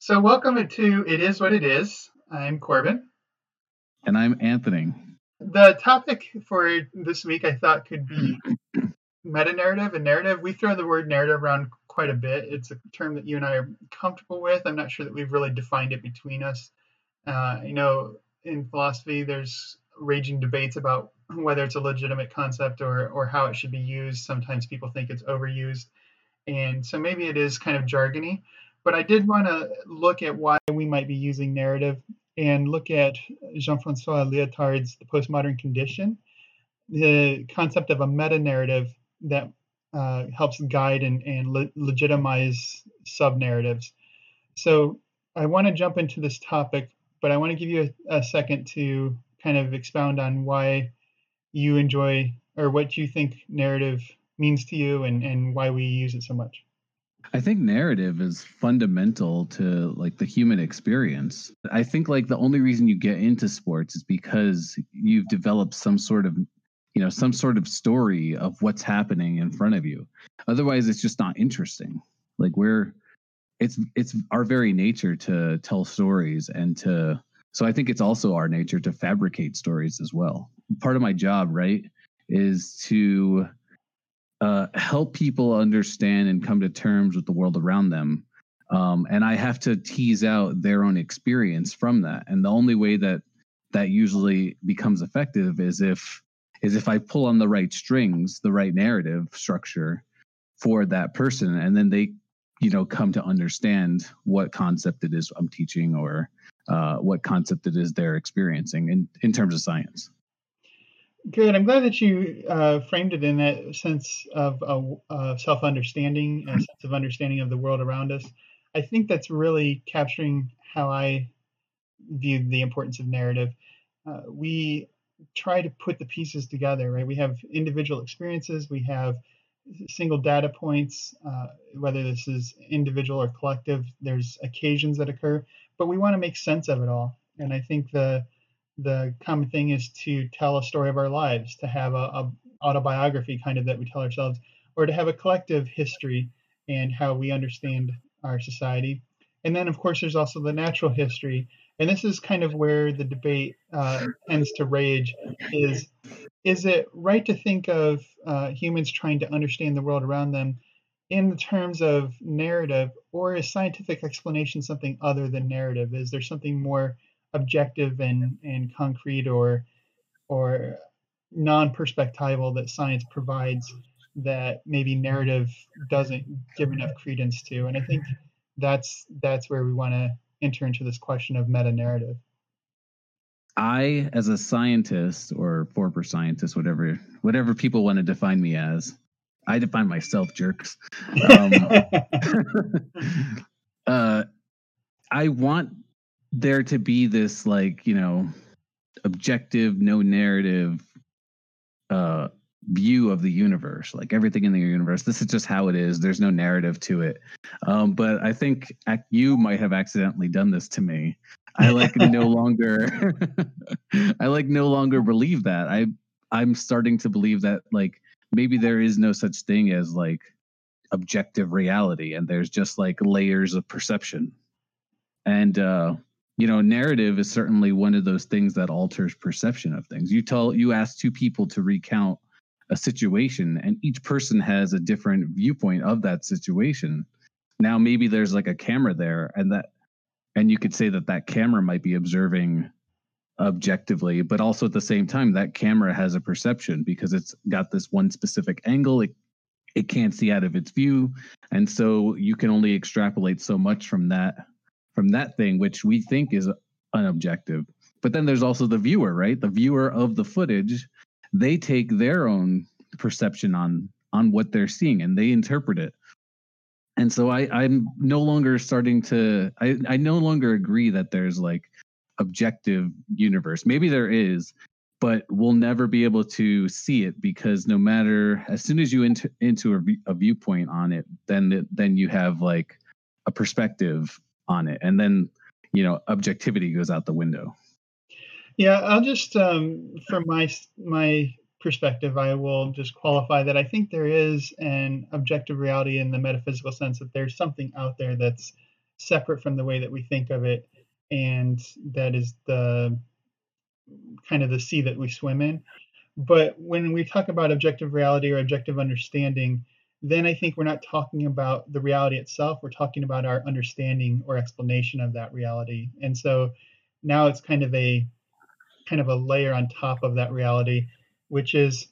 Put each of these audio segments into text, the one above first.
So, welcome to It Is What It Is. I'm Corbin. And I'm Anthony. The topic for this week I thought could be meta narrative and narrative. We throw the word narrative around quite a bit. It's a term that you and I are comfortable with. I'm not sure that we've really defined it between us. Uh, you know, in philosophy, there's raging debates about whether it's a legitimate concept or, or how it should be used. Sometimes people think it's overused. And so maybe it is kind of jargony. But I did want to look at why we might be using narrative and look at Jean Francois Lyotard's The Postmodern Condition, the concept of a meta narrative that uh, helps guide and, and le- legitimize sub narratives. So I want to jump into this topic, but I want to give you a, a second to kind of expound on why you enjoy or what you think narrative means to you and, and why we use it so much. I think narrative is fundamental to like the human experience. I think like the only reason you get into sports is because you've developed some sort of you know some sort of story of what's happening in front of you. Otherwise it's just not interesting. Like we're it's it's our very nature to tell stories and to so I think it's also our nature to fabricate stories as well. Part of my job, right, is to uh, help people understand and come to terms with the world around them. Um, and I have to tease out their own experience from that. And the only way that that usually becomes effective is if is if I pull on the right strings, the right narrative structure for that person, and then they, you know, come to understand what concept it is I'm teaching or uh, what concept it is they're experiencing in in terms of science. Good. I'm glad that you uh, framed it in that sense of uh, uh, self understanding, a sense of understanding of the world around us. I think that's really capturing how I view the importance of narrative. Uh, we try to put the pieces together, right? We have individual experiences, we have single data points, uh, whether this is individual or collective, there's occasions that occur, but we want to make sense of it all. And I think the the common thing is to tell a story of our lives, to have a, a autobiography kind of that we tell ourselves, or to have a collective history and how we understand our society. And then, of course, there's also the natural history, and this is kind of where the debate uh, tends to rage. Is is it right to think of uh, humans trying to understand the world around them in the terms of narrative, or is scientific explanation something other than narrative? Is there something more objective and, and concrete or or non-perspectival that science provides that maybe narrative doesn't give enough credence to. And i think that's that's where we want to enter into this question of meta narrative i as a scientist or former scientist whatever whatever people want to define me as i define myself jerks. Um, uh, i want there to be this like you know objective no narrative uh view of the universe like everything in the universe. This is just how it is. There's no narrative to it. Um but i think you might have accidentally done this to me. I like no longer i like no longer believe that. I i'm starting to believe that like maybe there is no such thing as like objective reality and there's just like layers of perception. And uh you know narrative is certainly one of those things that alters perception of things. You tell you ask two people to recount a situation and each person has a different viewpoint of that situation. Now maybe there's like a camera there and that and you could say that that camera might be observing objectively but also at the same time that camera has a perception because it's got this one specific angle. It it can't see out of its view. And so you can only extrapolate so much from that from that thing, which we think is an objective. But then there's also the viewer, right? The viewer of the footage, they take their own perception on on what they're seeing and they interpret it. And so I, I'm no longer starting to I, I no longer agree that there's like objective universe. Maybe there is, but we'll never be able to see it because no matter as soon as you enter into a, a viewpoint on it, then then you have like a perspective on it and then you know objectivity goes out the window yeah i'll just um, from my my perspective i will just qualify that i think there is an objective reality in the metaphysical sense that there's something out there that's separate from the way that we think of it, and that is the kind of the sea that we swim in. But when we talk about objective reality or objective understanding, then I think we're not talking about the reality itself. We're talking about our understanding or explanation of that reality. And so now it's kind of a kind of a layer on top of that reality, which is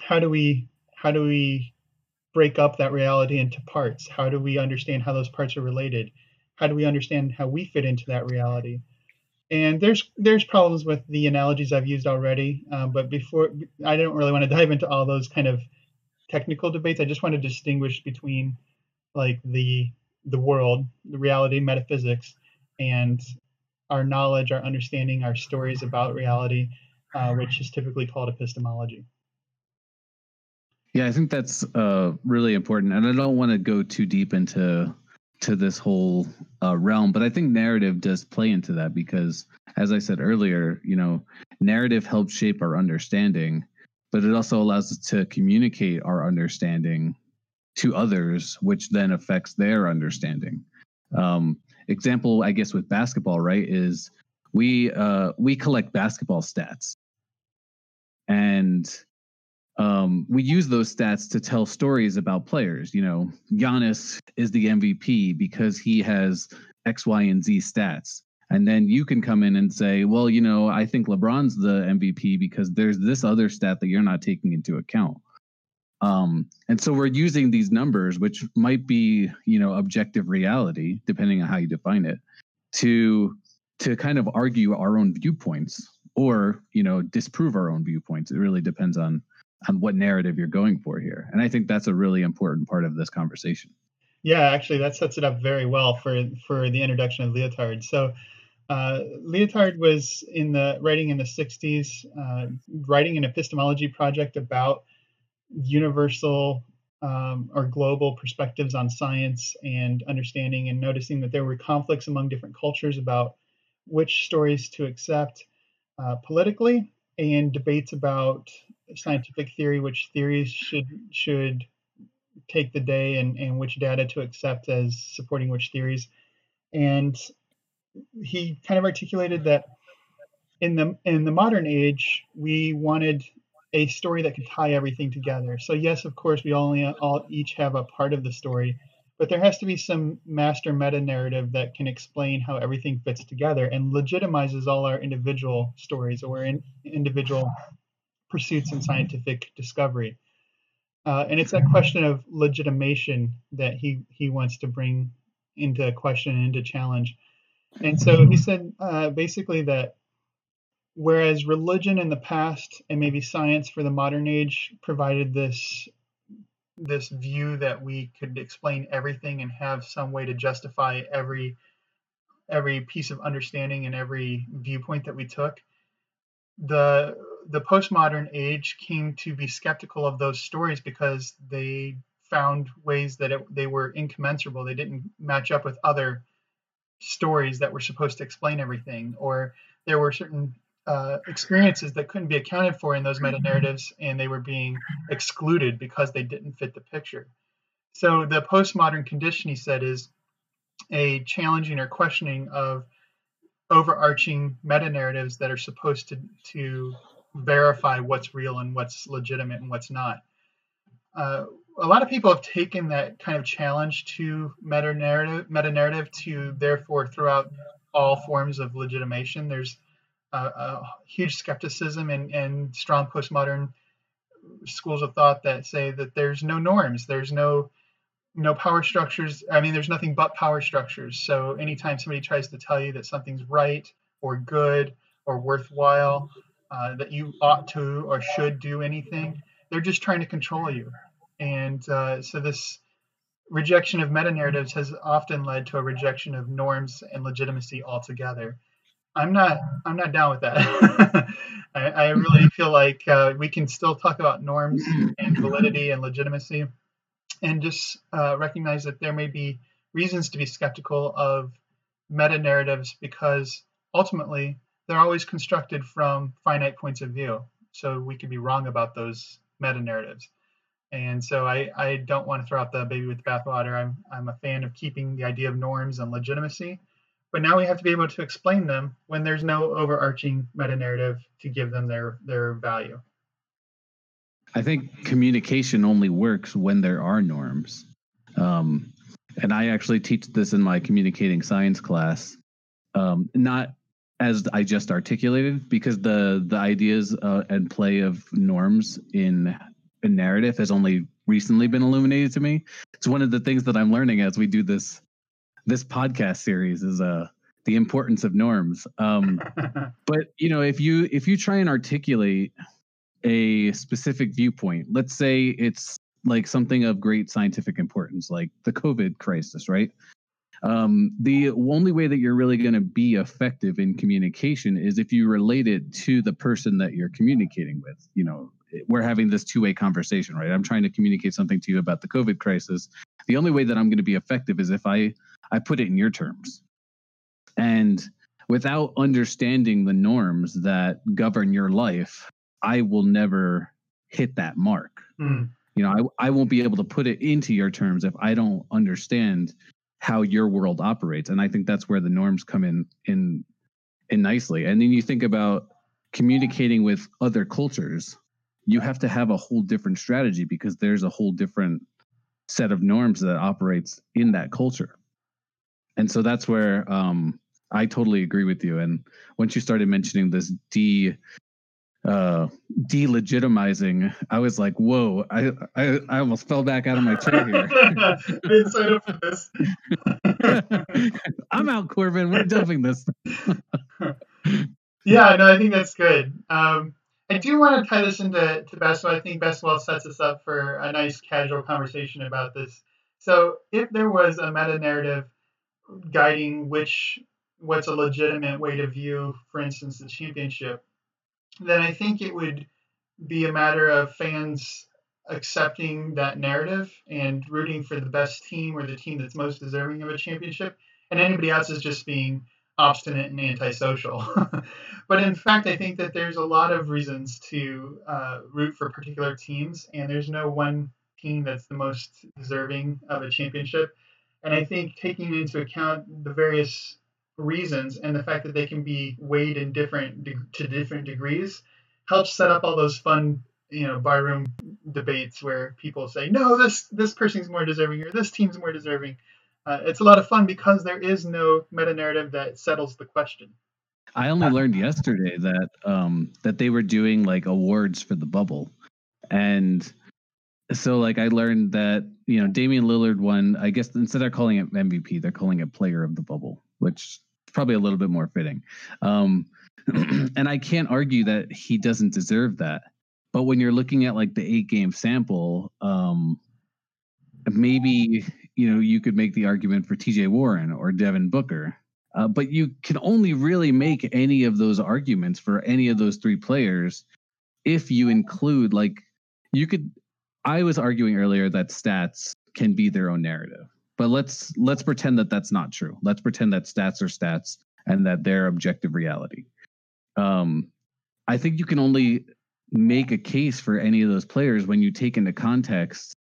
how do we how do we break up that reality into parts? How do we understand how those parts are related? How do we understand how we fit into that reality? And there's there's problems with the analogies I've used already, uh, but before I don't really want to dive into all those kind of technical debates. I just want to distinguish between like the the world, the reality, metaphysics, and our knowledge, our understanding, our stories about reality, uh, which is typically called epistemology. Yeah, I think that's uh, really important, and I don't want to go too deep into to this whole uh, realm, but I think narrative does play into that because, as I said earlier, you know, narrative helps shape our understanding, but it also allows us to communicate our understanding to others, which then affects their understanding. Um, example, I guess, with basketball, right, is we uh, we collect basketball stats, and um, we use those stats to tell stories about players. You know, Giannis is the MVP because he has X, Y, and Z stats. And then you can come in and say, well, you know, I think LeBron's the MVP because there's this other stat that you're not taking into account. Um, and so we're using these numbers, which might be, you know, objective reality, depending on how you define it, to to kind of argue our own viewpoints or, you know, disprove our own viewpoints. It really depends on on what narrative you're going for here. And I think that's a really important part of this conversation. Yeah, actually, that sets it up very well for for the introduction of Lyotard. So uh, Lyotard was in the writing in the 60s, uh, writing an epistemology project about universal um, or global perspectives on science and understanding, and noticing that there were conflicts among different cultures about which stories to accept uh, politically, and debates about scientific theory, which theories should should take the day, and, and which data to accept as supporting which theories. And he kind of articulated that in the in the modern age we wanted a story that could tie everything together. So yes, of course, we only all each have a part of the story, but there has to be some master meta narrative that can explain how everything fits together and legitimizes all our individual stories or in, individual pursuits in scientific discovery. Uh, and it's that question of legitimation that he he wants to bring into question and into challenge. And so he said uh, basically that whereas religion in the past and maybe science for the modern age provided this this view that we could explain everything and have some way to justify every every piece of understanding and every viewpoint that we took the the postmodern age came to be skeptical of those stories because they found ways that it, they were incommensurable. They didn't match up with other stories that were supposed to explain everything, or there were certain uh, experiences that couldn't be accounted for in those meta narratives, and they were being excluded because they didn't fit the picture. So the postmodern condition, he said, is a challenging or questioning of overarching meta narratives that are supposed to to verify what's real and what's legitimate and what's not. Uh, a lot of people have taken that kind of challenge to meta narrative, meta narrative to therefore throw out all forms of legitimation. There's a, a huge skepticism and, and strong postmodern schools of thought that say that there's no norms, there's no no power structures. I mean, there's nothing but power structures. So anytime somebody tries to tell you that something's right or good or worthwhile, uh, that you ought to or should do anything, they're just trying to control you. And uh, so this rejection of meta narratives has often led to a rejection of norms and legitimacy altogether. I'm not I'm not down with that. I, I, really feel like uh, we can still talk about norms and validity and legitimacy, and just uh, recognize that there may be reasons to be skeptical of meta narratives because ultimately they're always constructed from finite points of view. So we could be wrong about those meta narratives. And so I, I don't want to throw out the baby with the bathwater. I'm I'm a fan of keeping the idea of norms and legitimacy, but now we have to be able to explain them when there's no overarching meta narrative to give them their their value. I think communication only works when there are norms. Um, and I actually teach this in my communicating science class. Um, not as I just articulated, because the the ideas uh, and play of norms in a narrative has only recently been illuminated to me. It's one of the things that I'm learning as we do this this podcast series is uh the importance of norms. Um, but you know, if you if you try and articulate a specific viewpoint, let's say it's like something of great scientific importance, like the COVID crisis, right? Um, the only way that you're really going to be effective in communication is if you relate it to the person that you're communicating with. You know, we're having this two-way conversation, right? I'm trying to communicate something to you about the COVID crisis. The only way that I'm going to be effective is if I I put it in your terms. And without understanding the norms that govern your life, I will never hit that mark. Mm. You know, I, I won't be able to put it into your terms if I don't understand how your world operates. And I think that's where the norms come in in in nicely. And then you think about communicating with other cultures you have to have a whole different strategy because there's a whole different set of norms that operates in that culture and so that's where um, i totally agree with you and once you started mentioning this de uh delegitimizing i was like whoa i i, I almost fell back out of my chair here. I didn't sign up for this. I'm out corbin. We're dumping this. Yeah no i think that's good. Um I do want to tie this into to basketball. I think basketball sets us up for a nice casual conversation about this. So, if there was a meta narrative guiding which what's a legitimate way to view, for instance, the championship, then I think it would be a matter of fans accepting that narrative and rooting for the best team or the team that's most deserving of a championship, and anybody else is just being obstinate and antisocial. but in fact, I think that there's a lot of reasons to uh, root for particular teams, and there's no one team that's the most deserving of a championship. And I think taking into account the various reasons and the fact that they can be weighed in different to different degrees helps set up all those fun you know barroom debates where people say no this this person's more deserving or this team's more deserving uh, it's a lot of fun because there is no meta narrative that settles the question. I only learned yesterday that um, that they were doing like awards for the bubble, and so like I learned that you know Damian Lillard won. I guess instead of calling it MVP, they're calling it Player of the Bubble, which is probably a little bit more fitting. Um, and I can't argue that he doesn't deserve that. But when you're looking at like the eight game sample, um, maybe you know, you could make the argument for TJ Warren or Devin Booker. Uh, but you can only really make any of those arguments for any of those three players if you include, like, you could. I was arguing earlier that stats can be their own narrative, but let's let's pretend that that's not true. Let's pretend that stats are stats and that they're objective reality. Um, I think you can only make a case for any of those players when you take into context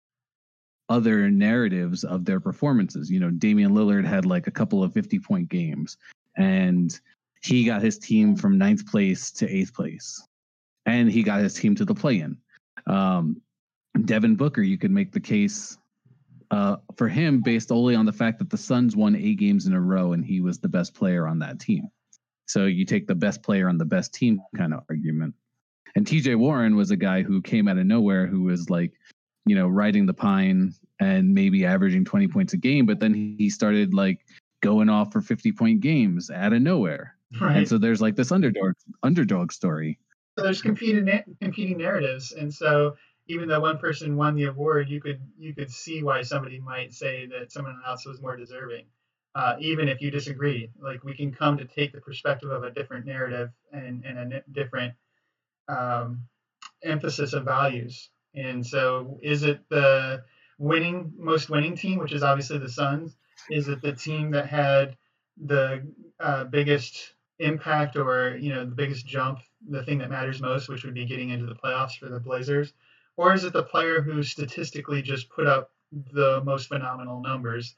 other narratives of their performances. You know, Damian Lillard had like a couple of 50 point games and he got his team from ninth place to eighth place and he got his team to the play in. Um, Devin Booker, you could make the case uh, for him based only on the fact that the Suns won eight games in a row and he was the best player on that team. So you take the best player on the best team kind of argument. And TJ Warren was a guy who came out of nowhere who was like you know, riding the pine and maybe averaging 20 points a game, but then he started like going off for 50 point games out of nowhere. Right. And so there's like this underdog underdog story. So there's competing competing narratives, and so even though one person won the award, you could you could see why somebody might say that someone else was more deserving, uh, even if you disagree. Like we can come to take the perspective of a different narrative and, and a different um, emphasis of values and so, is it the winning most winning team, which is obviously the Suns? Is it the team that had the uh, biggest impact or you know the biggest jump, the thing that matters most, which would be getting into the playoffs for the Blazers? Or is it the player who statistically just put up the most phenomenal numbers?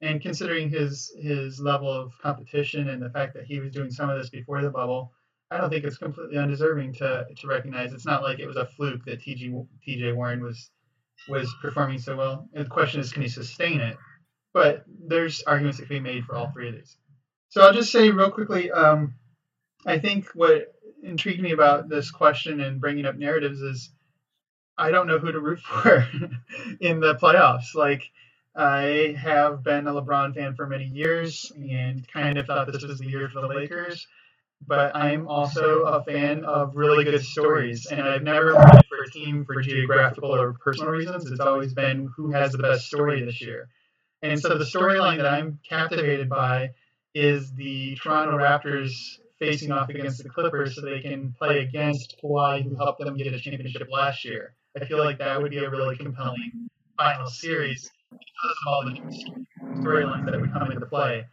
And considering his his level of competition and the fact that he was doing some of this before the bubble, I don't think it's completely undeserving to to recognize. It's not like it was a fluke that TG TJ Warren was was performing so well. And the question is, can he sustain it? But there's arguments that can be made for all three of these. So I'll just say real quickly. Um, I think what intrigued me about this question and bringing up narratives is I don't know who to root for in the playoffs. Like I have been a LeBron fan for many years and kind of thought this was the year for the Lakers. But I'm also a fan of really good stories, and I've never rooted for a team for geographical or personal reasons. It's always been who has the best story this year. And so the storyline that I'm captivated by is the Toronto Raptors facing off against the Clippers so they can play against Kawhi, who helped them get a championship last year. I feel like that would be a really compelling final series because of all the storylines that would come into play.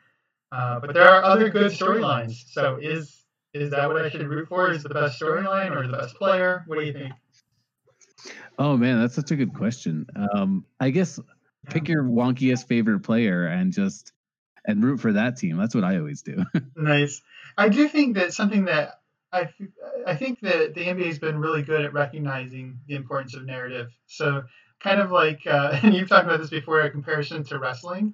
Uh, but there are other good storylines. So is is that what I should root for? Is the best storyline or the best player? What do you think? Oh man, that's such a good question. Um, I guess pick your wonkiest favorite player and just and root for that team. That's what I always do. nice. I do think that something that I, I think that the NBA has been really good at recognizing the importance of narrative. So kind of like, uh, and you've talked about this before, a comparison to wrestling.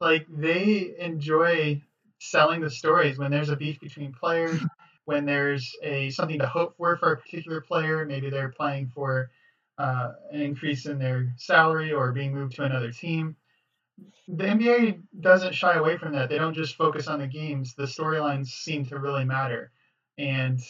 Like they enjoy selling the stories when there's a beef between players, when there's a something to hope for for a particular player. Maybe they're playing for uh, an increase in their salary or being moved to another team. The NBA doesn't shy away from that. They don't just focus on the games. The storylines seem to really matter. And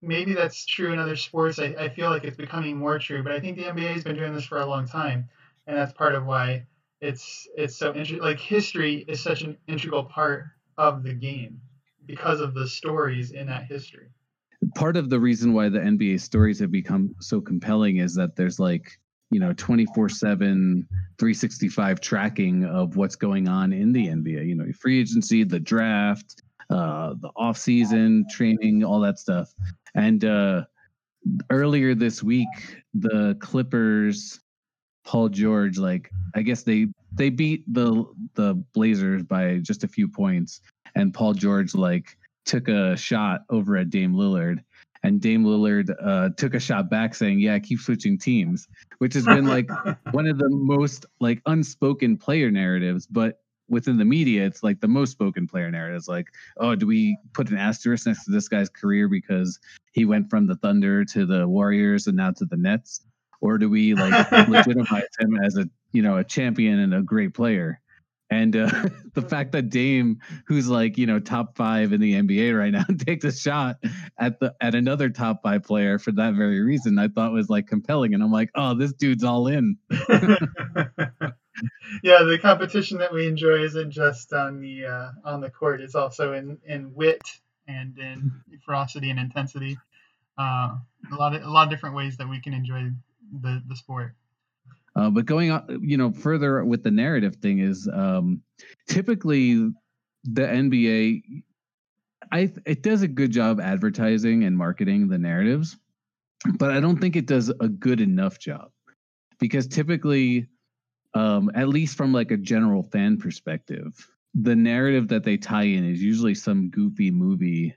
maybe that's true in other sports. I, I feel like it's becoming more true, but I think the NBA has been doing this for a long time, and that's part of why it's it's so interesting. Like history is such an integral part of the game because of the stories in that history. Part of the reason why the NBA stories have become so compelling is that there's like you know 24 7 365 tracking of what's going on in the nba you know free agency the draft uh, the off season training, all that stuff. And uh, earlier this week, the Clippers, Paul George, like I guess they they beat the the Blazers by just a few points, and Paul George like took a shot over at Dame Lillard. And Dame Lillard uh, took a shot back, saying, "Yeah, keep switching teams," which has been like one of the most like unspoken player narratives. But within the media, it's like the most spoken player narrative. It's like, oh, do we put an asterisk next to this guy's career because he went from the Thunder to the Warriors and now to the Nets, or do we like legitimize him as a you know a champion and a great player? And uh, the fact that Dame, who's like you know top five in the NBA right now, takes a shot at the at another top five player for that very reason, I thought was like compelling. And I'm like, oh, this dude's all in. yeah, the competition that we enjoy isn't just on the uh, on the court; it's also in in wit and in ferocity and intensity. Uh, a lot of a lot of different ways that we can enjoy the the sport. Uh, but going on, you know, further with the narrative thing is um, typically the NBA. I it does a good job advertising and marketing the narratives, but I don't think it does a good enough job because typically um, at least from like a general fan perspective, the narrative that they tie in is usually some goofy movie,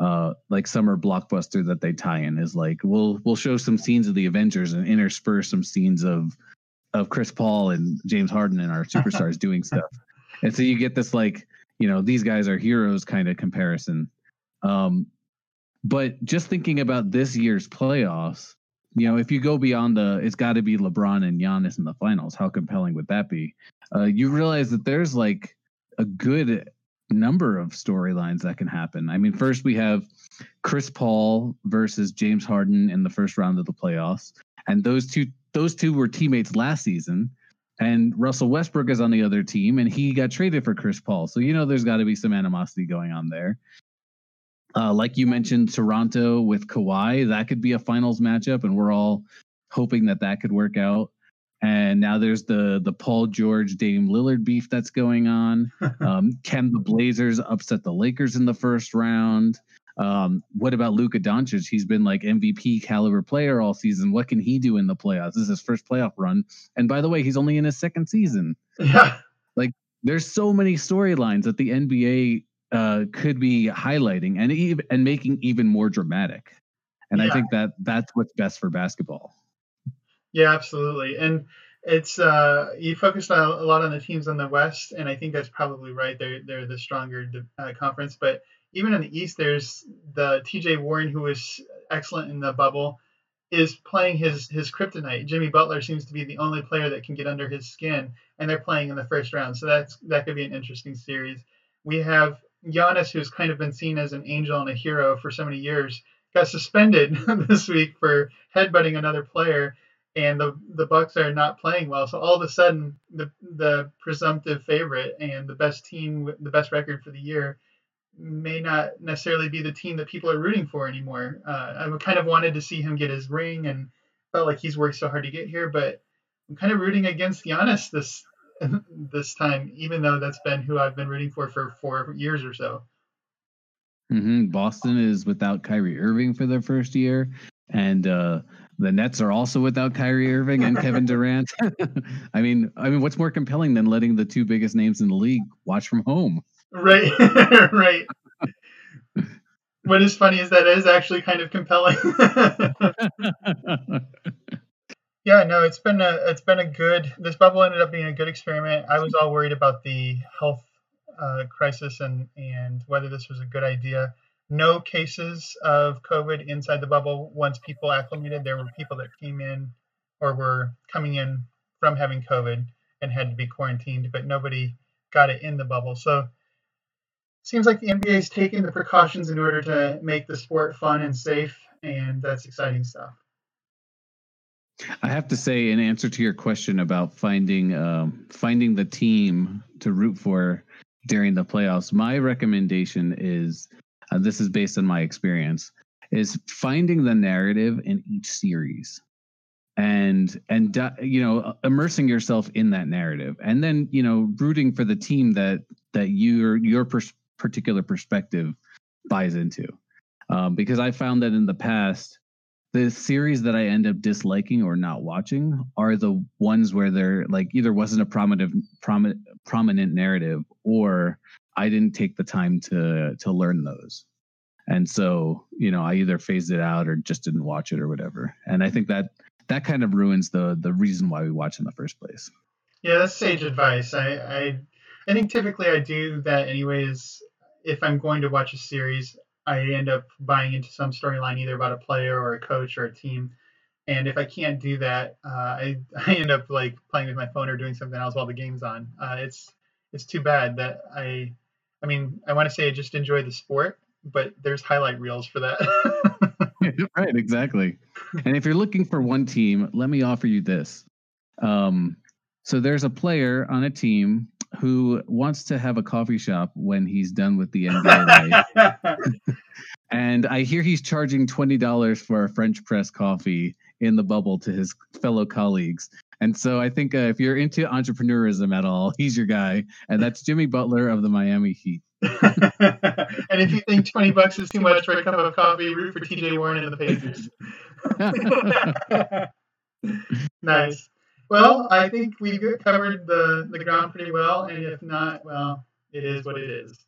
uh, like summer blockbuster that they tie in is like we'll we'll show some scenes of the Avengers and intersperse some scenes of of Chris Paul and James Harden and our superstars doing stuff, and so you get this like you know these guys are heroes kind of comparison. Um, but just thinking about this year's playoffs, you know, if you go beyond the, it's got to be LeBron and Giannis in the finals. How compelling would that be? Uh, you realize that there's like a good number of storylines that can happen. I mean, first we have Chris Paul versus James Harden in the first round of the playoffs, and those two those two were teammates last season. And Russell Westbrook is on the other team, and he got traded for Chris Paul. So you know, there's got to be some animosity going on there. Uh, like you mentioned, Toronto with Kawhi, that could be a finals matchup, and we're all hoping that that could work out. And now there's the the Paul George Dame Lillard beef that's going on. Um, can the Blazers upset the Lakers in the first round? Um, what about Luka Doncic? He's been like MVP caliber player all season. What can he do in the playoffs? This is his first playoff run. And by the way, he's only in his second season. Yeah. Like there's so many storylines that the NBA uh, could be highlighting and even and making even more dramatic. And yeah. I think that that's what's best for basketball. Yeah, absolutely. And it's uh, you focused on a lot on the teams on the West, and I think that's probably right. They're they're the stronger uh, conference, but even in the East, there's the T.J. Warren who was excellent in the bubble, is playing his his kryptonite. Jimmy Butler seems to be the only player that can get under his skin, and they're playing in the first round. So that's that could be an interesting series. We have Giannis, who's kind of been seen as an angel and a hero for so many years, got suspended this week for headbutting another player and the the Bucks are not playing well. So all of a sudden, the the presumptive favorite and the best team, the best record for the year, may not necessarily be the team that people are rooting for anymore. Uh, I kind of wanted to see him get his ring and felt like he's worked so hard to get here, but I'm kind of rooting against Giannis this this time, even though that's been who I've been rooting for for four years or so. Mm-hmm. Boston is without Kyrie Irving for their first year, and uh, the Nets are also without Kyrie Irving and Kevin Durant. I mean, I mean, what's more compelling than letting the two biggest names in the league watch from home? Right, right. what is funny is that it is actually kind of compelling. yeah, no, it's been a it's been a good. This bubble ended up being a good experiment. I was all worried about the health uh, crisis and and whether this was a good idea no cases of COVID inside the bubble. Once people acclimated, there were people that came in or were coming in from having COVID and had to be quarantined, but nobody got it in the bubble. So seems like the NBA is taking the precautions in order to make the sport fun and safe, and that's exciting stuff. I have to say, in answer to your question about finding um, finding the team to root for during the playoffs, my recommendation is uh, this is based on my experience, is finding the narrative in each series and and you know immersing yourself in that narrative and then you know rooting for the team that that your your pers- particular perspective buys into um, because i found that in the past the series that i end up disliking or not watching are the ones where there like either wasn't a prominent prominent prominent narrative or I didn't take the time to to learn those. And so, you know, I either phased it out or just didn't watch it or whatever. And I think that that kind of ruins the the reason why we watch in the first place. Yeah, that's sage advice. I I, I think typically I do that anyways. If I'm going to watch a series, I end up buying into some storyline either about a player or a coach or a team. And if I can't do that, uh, I I end up like playing with my phone or doing something else while the game's on. Uh, it's it's too bad that I I mean, I want to say I just enjoy the sport, but there's highlight reels for that. right, exactly. And if you're looking for one team, let me offer you this. Um, so there's a player on a team who wants to have a coffee shop when he's done with the NBA and I hear he's charging $20 for a French press coffee in the bubble to his fellow colleagues. And so I think uh, if you're into entrepreneurism at all, he's your guy. And that's Jimmy Butler of the Miami Heat. and if you think 20 bucks is too much for a cup of coffee, root for TJ Warren and the Pacers. nice. Well, I think we covered the, the ground pretty well. And if not, well, it is what it is.